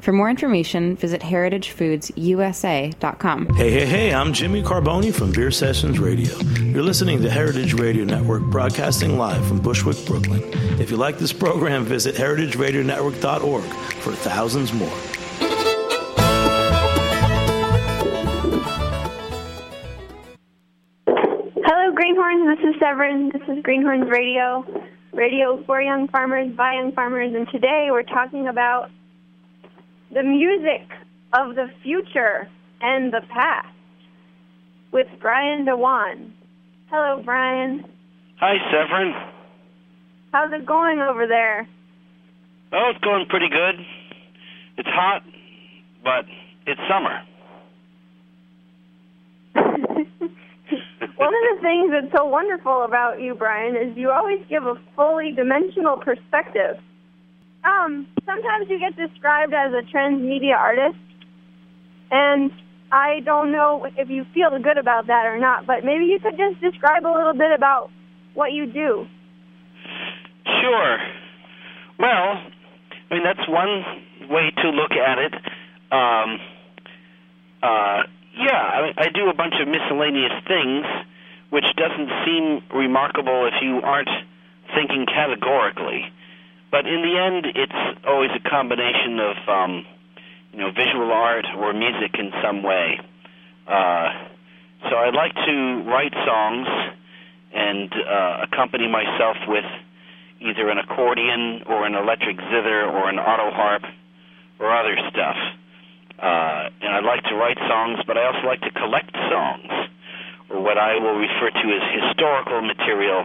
For more information, visit heritagefoodsusa.com. Hey, hey, hey, I'm Jimmy Carbone from Beer Sessions Radio. You're listening to Heritage Radio Network broadcasting live from Bushwick, Brooklyn. If you like this program, visit heritageradionetwork.org for thousands more. Hello, Greenhorns. This is Severine. This is Greenhorns Radio, radio for young farmers by young farmers. And today we're talking about the music of the future and the past with Brian Dewan. Hello, Brian. Hi, Severine. How's it going over there? Oh, it's going pretty good. It's hot, but it's summer. One of the things that's so wonderful about you, Brian, is you always give a fully dimensional perspective. Um, sometimes you get described as a transmedia artist, and I don't know if you feel good about that or not, but maybe you could just describe a little bit about what you do. Sure. Well, I mean that's one way to look at it. Um, uh, yeah, I, I do a bunch of miscellaneous things, which doesn't seem remarkable if you aren't thinking categorically. But in the end, it's always a combination of, um, you know, visual art or music in some way. Uh, so I like to write songs and uh, accompany myself with either an accordion or an electric zither or an auto harp or other stuff. Uh, and I like to write songs, but I also like to collect songs, or what I will refer to as historical material,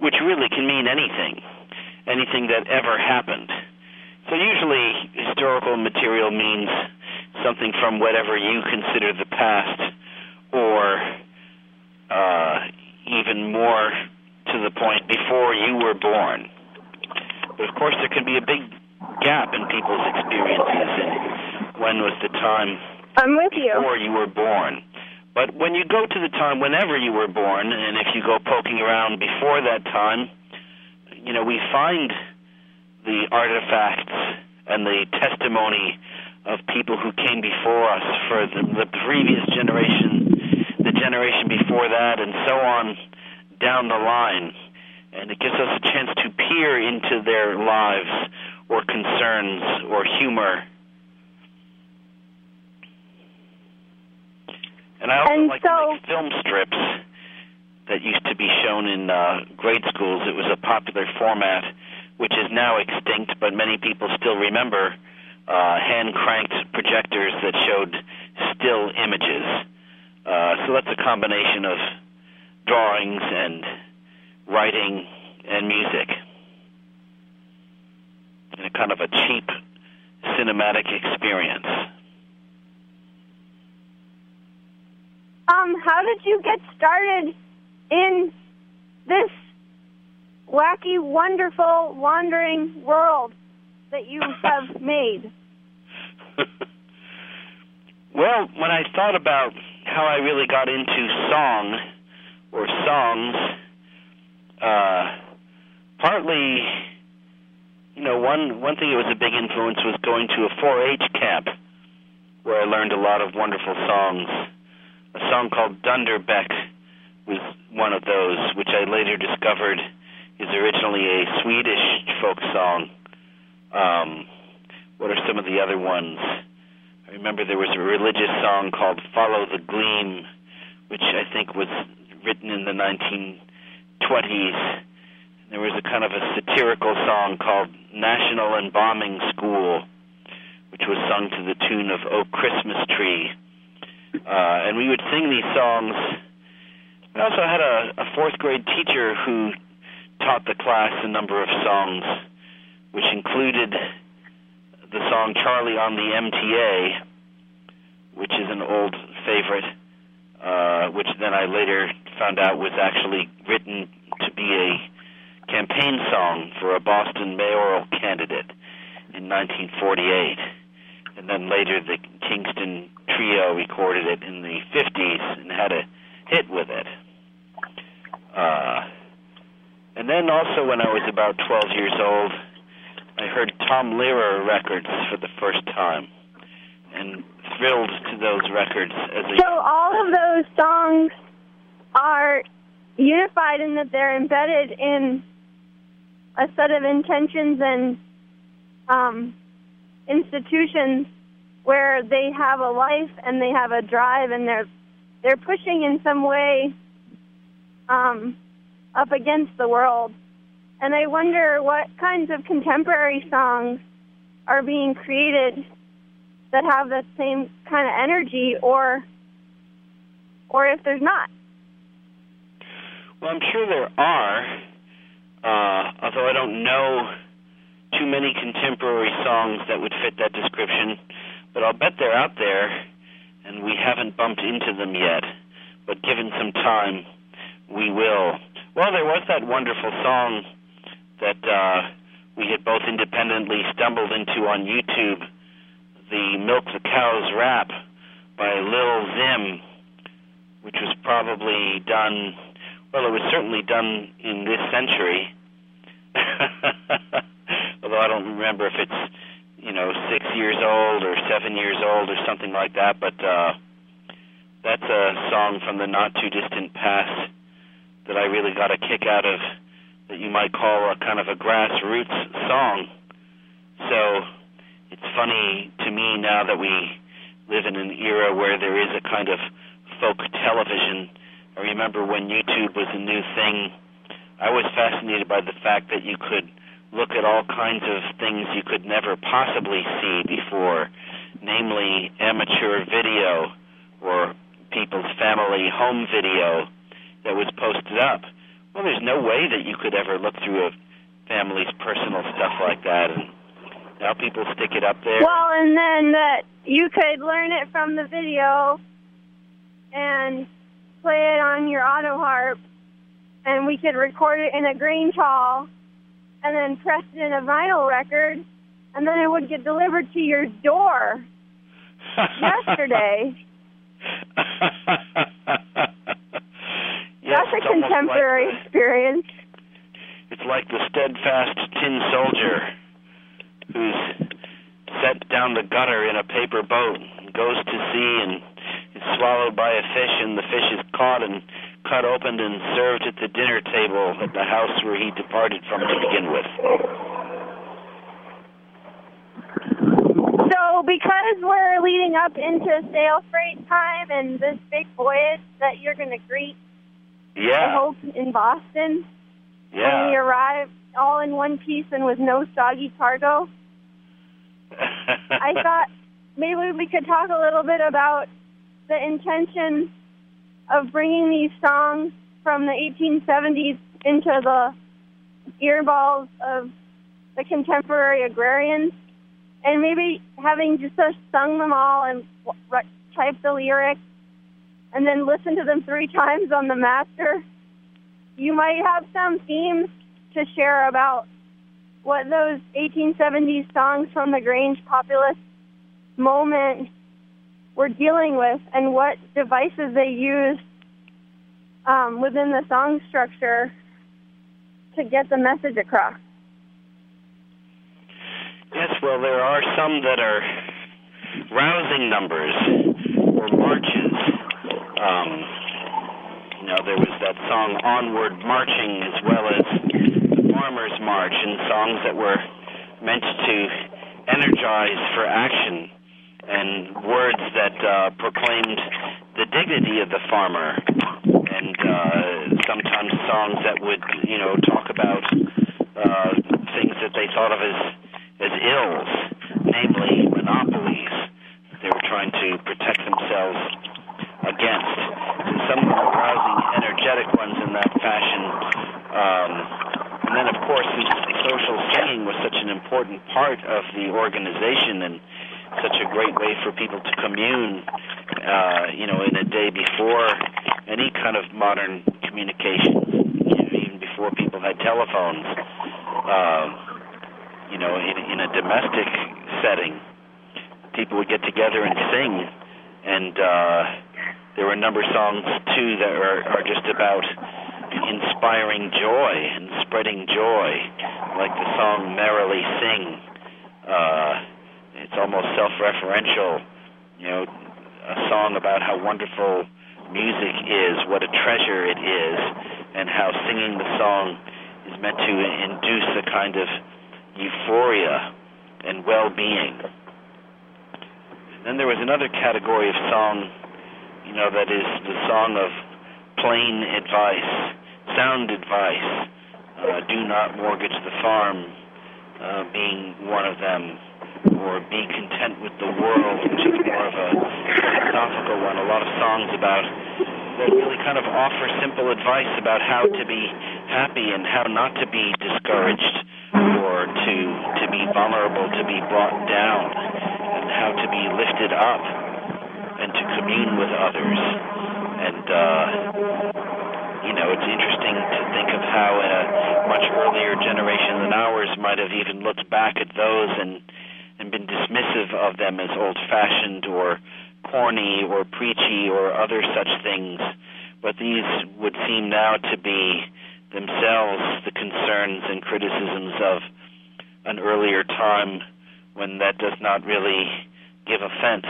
which really can mean anything, anything that ever happened. So usually historical material means something from whatever you consider the past, or uh, even more to the point before you were born. But of course, there can be a big gap in people's experiences and when was the time I'm with you. before you were born. But when you go to the time whenever you were born, and if you go poking around before that time, you know, we find the artifacts and the testimony of people who came before us for the, the previous generation, the generation before that, and so on down the line. And it gives us a chance to peer into their lives or concerns or humor. And I also And like so- to make film strips that used to be shown in uh, grade schools. It was a popular format, which is now extinct, but many people still remember uh, hand cranked projectors that showed still images. Uh, so that's a combination of drawings and writing and music in a kind of a cheap cinematic experience. Um, how did you get started in this wacky, wonderful, wandering world that you have made? well, when I thought about how I really got into song or songs, uh, partly you know, one one thing that was a big influence was going to a 4-H camp where I learned a lot of wonderful songs. A song called Dunderbeck was one of those, which I later discovered is originally a Swedish folk song. Um, what are some of the other ones? I remember there was a religious song called Follow the Gleam, which I think was written in the 1920s. There was a kind of a satirical song called National Embalming School, which was sung to the tune of "Oh Christmas Tree," uh, and we would sing these songs. I also had a, a fourth grade teacher who taught the class a number of songs, which included the song "Charlie on the MTA," which is an old favorite, uh, which then I later found out was actually written to be a campaign song for a Boston mayoral candidate in 1948. And then later the Kingston Trio recorded it in the 50s and had a hit with it. Uh, and then also when I was about 12 years old, I heard Tom Lehrer records for the first time and thrilled to those records as a So all of those songs are unified in that they're embedded in a set of intentions and um, institutions where they have a life and they have a drive and they're they're pushing in some way um, up against the world. And I wonder what kinds of contemporary songs are being created that have that same kind of energy or or if there's not. Well, I'm sure there are. Uh, although I don't know too many contemporary songs that would fit that description, but I'll bet they're out there, and we haven't bumped into them yet. But given some time, we will. Well, there was that wonderful song that uh, we had both independently stumbled into on YouTube, the Milk the Cows rap by Lil Zim, which was probably done well, it was certainly done in this century. Although I don't remember if it's, you know, six years old or seven years old or something like that. But uh, that's a song from the not too distant past that I really got a kick out of. That you might call a kind of a grassroots song. So it's funny to me now that we live in an era where there is a kind of folk television I remember when YouTube was a new thing, I was fascinated by the fact that you could look at all kinds of things you could never possibly see before, namely amateur video or people's family home video that was posted up. Well, there's no way that you could ever look through a family's personal stuff like that. And now people stick it up there. Well, and then that you could learn it from the video and play it on your auto harp, and we could record it in a Grange hall, and then press it in a vinyl record, and then it would get delivered to your door yesterday. That's a contemporary like experience. It's like the steadfast tin soldier who's set down the gutter in a paper boat, goes to sea and is swallowed by a fish, and the fish is caught and cut open and served at the dinner table at the house where he departed from to begin with. So, because we're leading up into sail freight time and this big voyage that you're going to greet, I hope, in Boston, when we yeah. arrive all in one piece and with no soggy cargo, I thought maybe we could talk a little bit about the intention of bringing these songs from the 1870s into the earballs of the contemporary agrarians, and maybe having just uh, sung them all and w- type the lyrics, and then listen to them three times on the master. You might have some themes to share about what those 1870s songs from the Grange populist moment were dealing with and what devices they used um, within the song structure to get the message across. Yes, well, there are some that are rousing numbers. Um, you know, there was that song Onward Marching as well as Farmer's March and songs that were meant to energize for action and words that uh, proclaimed the dignity of the farmer and uh, sometimes songs that would, you know, talk about uh, things that they thought of as as ills, namely monopolies. They were trying to protect themselves against. And some of the rousing, energetic ones in that fashion. Um, and then, of course, social singing was such an important part of the organization and such a great way for people to commune, uh, you know, in a day before any kind of modern communication, you know, even before people had telephones. Uh, you know, in, in a domestic setting, people would get together and sing, and uh, there were a number of songs too that are, are just about inspiring joy and spreading joy, like the song "Merrily Sing." Uh, it's almost self-referential, you know, a song about how wonderful music is, what a treasure it is, and how singing the song is meant to induce a kind of euphoria and well-being. Then there was another category of song, you know, that is the song of plain advice, sound advice. Uh, do not mortgage the farm, uh, being one of them, or be content with the world, which is more of a philosophical one. A lot of songs about that really kind of offer simple advice about how to be happy and how not to be discouraged or to to be vulnerable, to be brought down, and how to be lifted up, and to commune with others. And uh, you know, it's interesting to think of how in a much earlier generation than ours might have even looked back at those and and been dismissive of them as old-fashioned or corny or preachy or other such things. But these would seem now to be themselves the concerns and criticisms of an earlier time when that does not really give offense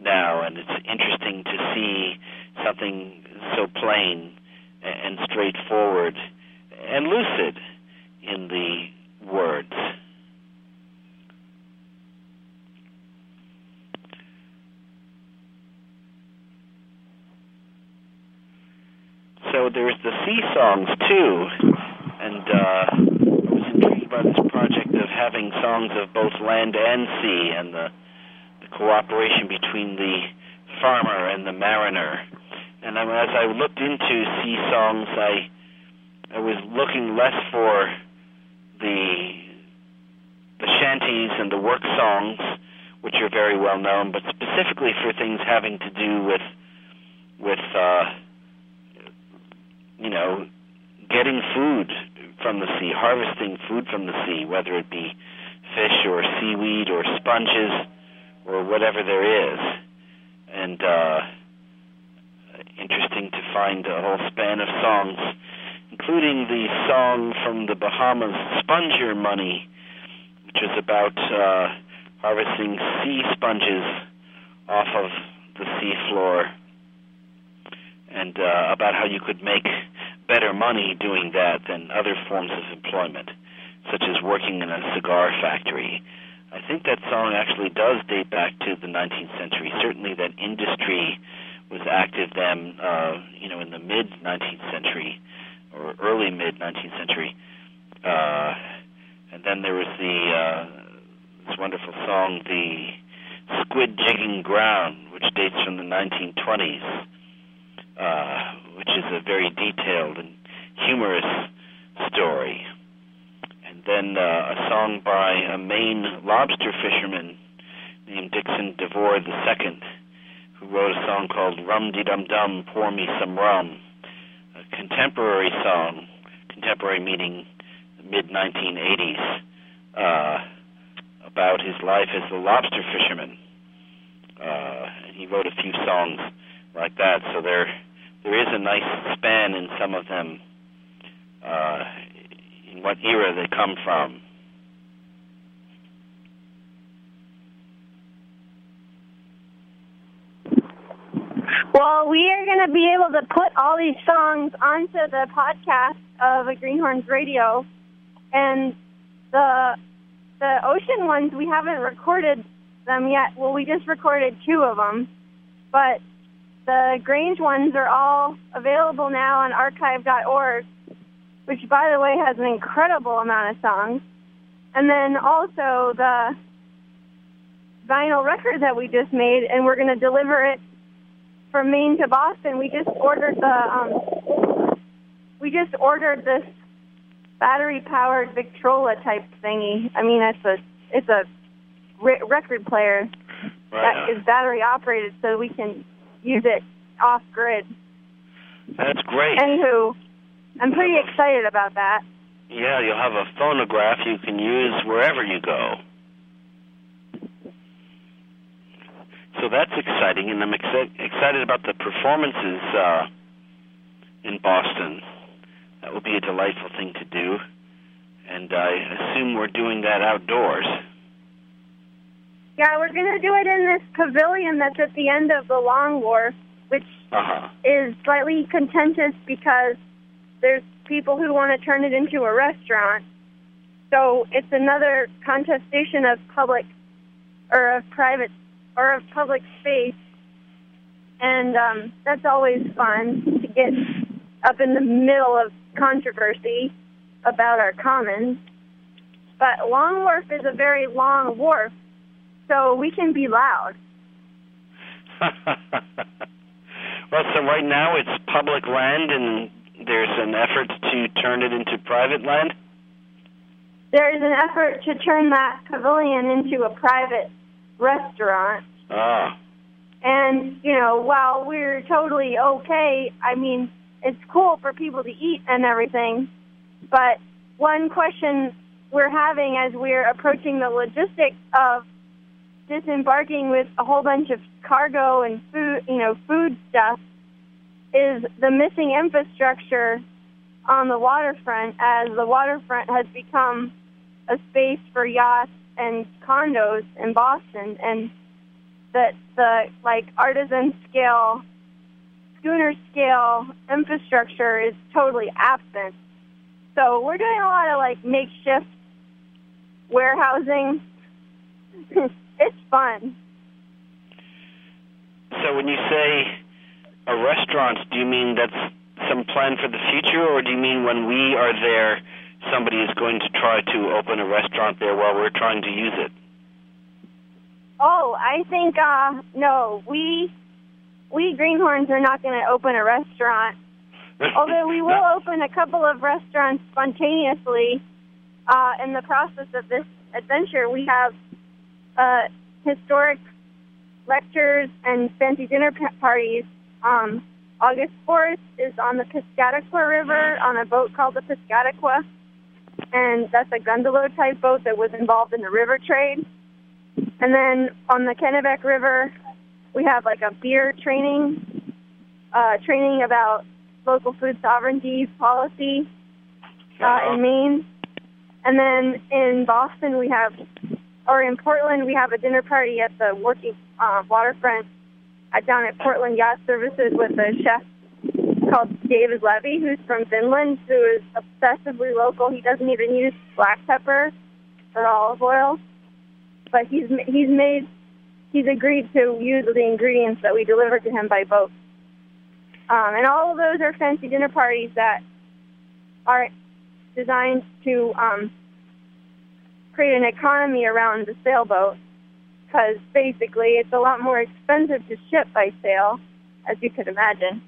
now, and it's interesting to see something so plain and straightforward and lucid in the words. So there's the sea songs too, and uh, I was intrigued by this project of having songs of both land and sea, and the, the cooperation between the farmer and the mariner. And as I looked into sea songs, I I was looking less for the the shanties and the work songs, which are very well known, but specifically for things having to do with with uh, you know, getting food from the sea, harvesting food from the sea, whether it be fish or seaweed or sponges or whatever there is. And uh, interesting to find a whole span of songs, including the song from the Bahamas, Sponger Money, which is about uh, harvesting sea sponges off of the seafloor and uh, about how you could make better money doing that than other forms of employment, such as working in a cigar factory. Think that song actually does date back to the 19th century. Certainly, that industry was active then, uh, you know, in the mid 19th century or early mid 19th century. Uh, and then there was the uh, this wonderful song, the Squid Jigging Ground, which dates from the 1920s uh, which is a very detailed and humorous story. Then uh, a song by a Maine lobster fisherman named Dixon DeVore II, who wrote a song called Rum De Dum Dum, Pour Me Some Rum, a contemporary song, contemporary meaning mid 1980s, uh, about his life as a lobster fisherman. Uh, and he wrote a few songs like that. So there, there is a nice span in some of them, uh, what era they come from. Well, we are going to be able to put all these songs onto the podcast of a Greenhorns Radio, and the the ocean ones we haven't recorded them yet. Well, we just recorded two of them, but the Grange ones are all available now on archive.org which, by the way, has an incredible amount of songs. And then also the vinyl record that we just made, and we're going to deliver it from Maine to Boston. We just ordered the um, we just ordered this battery powered Victrola type thingy. I mean, it's a it's a re- record player Right. that is battery operated, so we can use it off grid. That's great. Anywho, I'm pretty excited about that. Yeah, you'll have a phonograph you can use wherever you go. So that's exciting, and I'm exci- excited about the performances uh, in Boston. That will be a delightful thing to do, and I assume we're doing that outdoors. Yeah, we're gonna do it in this pavilion that's at the end of the Long Wharf, which Uh huh. is slightly contentious because there's people who want to turn it into a restaurant. So it's another contestation of public or of private or of public space. And um, that's always fun to get up in the middle of controversy about our commons. But Long Wharf is a very long wharf, so we can be loud. well, so right now it's public land, and there's an effort to turn it into private land. There is an effort to turn that pavilion into a private restaurant. Ah. And, you know, while we're totally okay, I mean, it's cool for people to eat and everything. But one question we're having as we're approaching the logistics of disembarking with a whole bunch of cargo and food, you know, food stuff is the missing infrastructure on the waterfront as the waterfront has become a space for yachts and condos in Boston and that the like artisan scale schooner scale infrastructure is totally absent. So we're doing a lot of like makeshift warehousing. it's fun. So when you say a restaurant, do you mean that's some plan for the future, or do you mean when we are there, somebody is going to try to open a restaurant there while we're trying to use it? Oh, I think uh no, we we greenhorns are not going to open a restaurant. Although we will open a couple of restaurants spontaneously uh, in the process of this adventure. We have uh, historic lectures and fancy dinner pa- parties. Um, August 4th is on the Piscataqua River on a boat called the Piscataqua, and that's a gondola type boat that was involved in the river trade. And then on the Kennebec River, we have like a beer training, uh, training about local food sovereignty policy uh, in Maine. And then in Boston, we have, or in Portland, we have a dinner party at the working uh, waterfront at, down at Portland Yacht Services with a chef called David Levi, who's from Vinland, who is obsessively local. He doesn't even use black pepper or olive oil, but he's he's made he's agreed to use the ingredients that we deliver to him by boat. Um, and all of those are fancy dinner parties that are designed to um, create an economy around the sailboat because basically it's a lot more expensive to ship by sail, as you could imagine.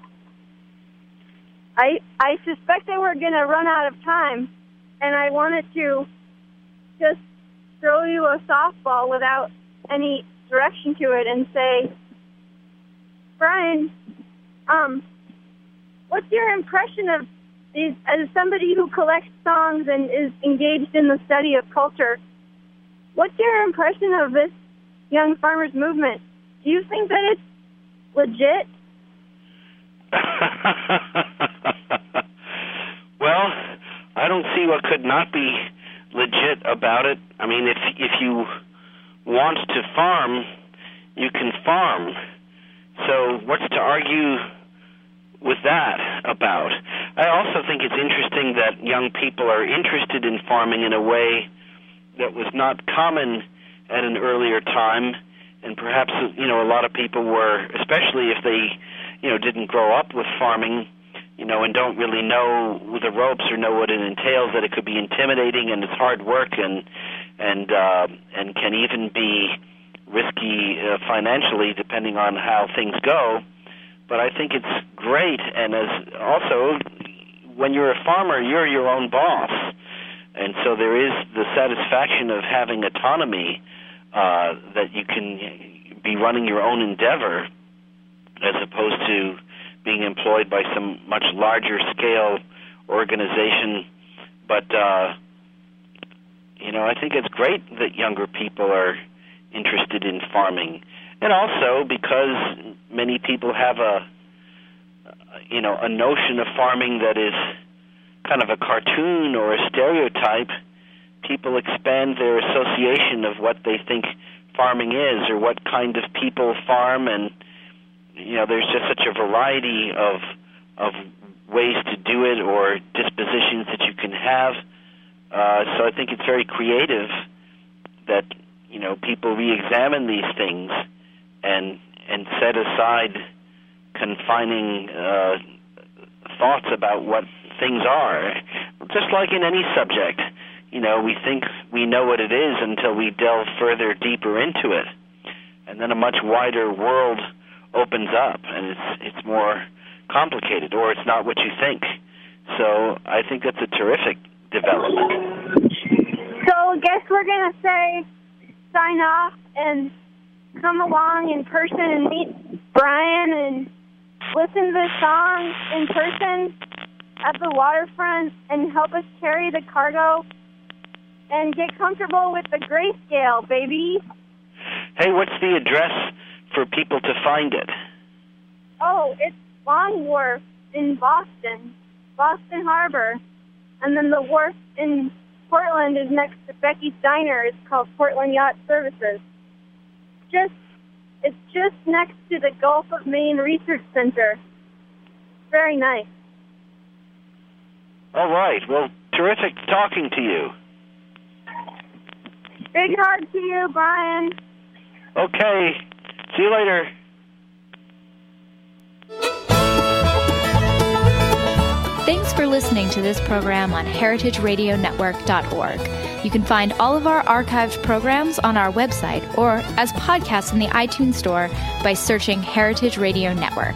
I I suspect that we're going to run out of time, and I wanted to just throw you a softball without any direction to it and say, Brian, um, what's your impression of these as somebody who collects songs and is engaged in the study of culture? What's your impression of this young farmers movement? Do you think that it's legit? well, I don't see what could not be legit about it. I mean, if if you want to farm, you can farm. So what's to argue with that about? I also think it's interesting that young people are interested in farming in a way that was not common at an earlier time, and perhaps you know a lot of people were, especially if they you know didn't grow up with farming, you know, and don't really know the ropes or know what it entails, that it could be intimidating and it's hard work and and uh, and can even be risky uh, financially depending on how things go. But I think it's great, and as also when you're a farmer, you're your own boss, and so there is the satisfaction of having autonomy uh, that you can be running your own endeavor as opposed to being employed by some much larger scale organization. But uh, you know, I think it's great that younger people are interested in farming, and also because many people have a you know a notion of farming that is kind of a cartoon or a stereotype. People expand their association of what they think farming is or what kind of people farm and you know there's just such a variety of of ways to do it or dispositions that you can have uh, so I think it's very creative that you know people re-examine these things and and set aside confining uh, thoughts about what things are. Just like in any subject, you know, we think we know what it is until we delve further deeper into it, and then a much wider world opens up, and it's it's more complicated, or it's not what you think. So I think that's a terrific development. So I guess we're gonna say sign off and come along in person and meet Brian and listen to the songs in person at the waterfront and help us carry the cargo and get comfortable with the grayscale, baby. Hey, what's the address for people to find it? Oh, it's Long Wharf in Boston, Boston Harbor. And then the wharf in Portland is next to Becky's Diner. It's called Portland Yacht Services. Just it's just next to the Gulf of Maine Research Center. Very nice. All right. Well, terrific talking to you. Big hug to you, Brian. Okay. See you later. Thanks for listening to this program on heritageradionetwork.org. You can find all of our archived programs on our website or as podcasts in the iTunes Store by searching Heritage Radio Network.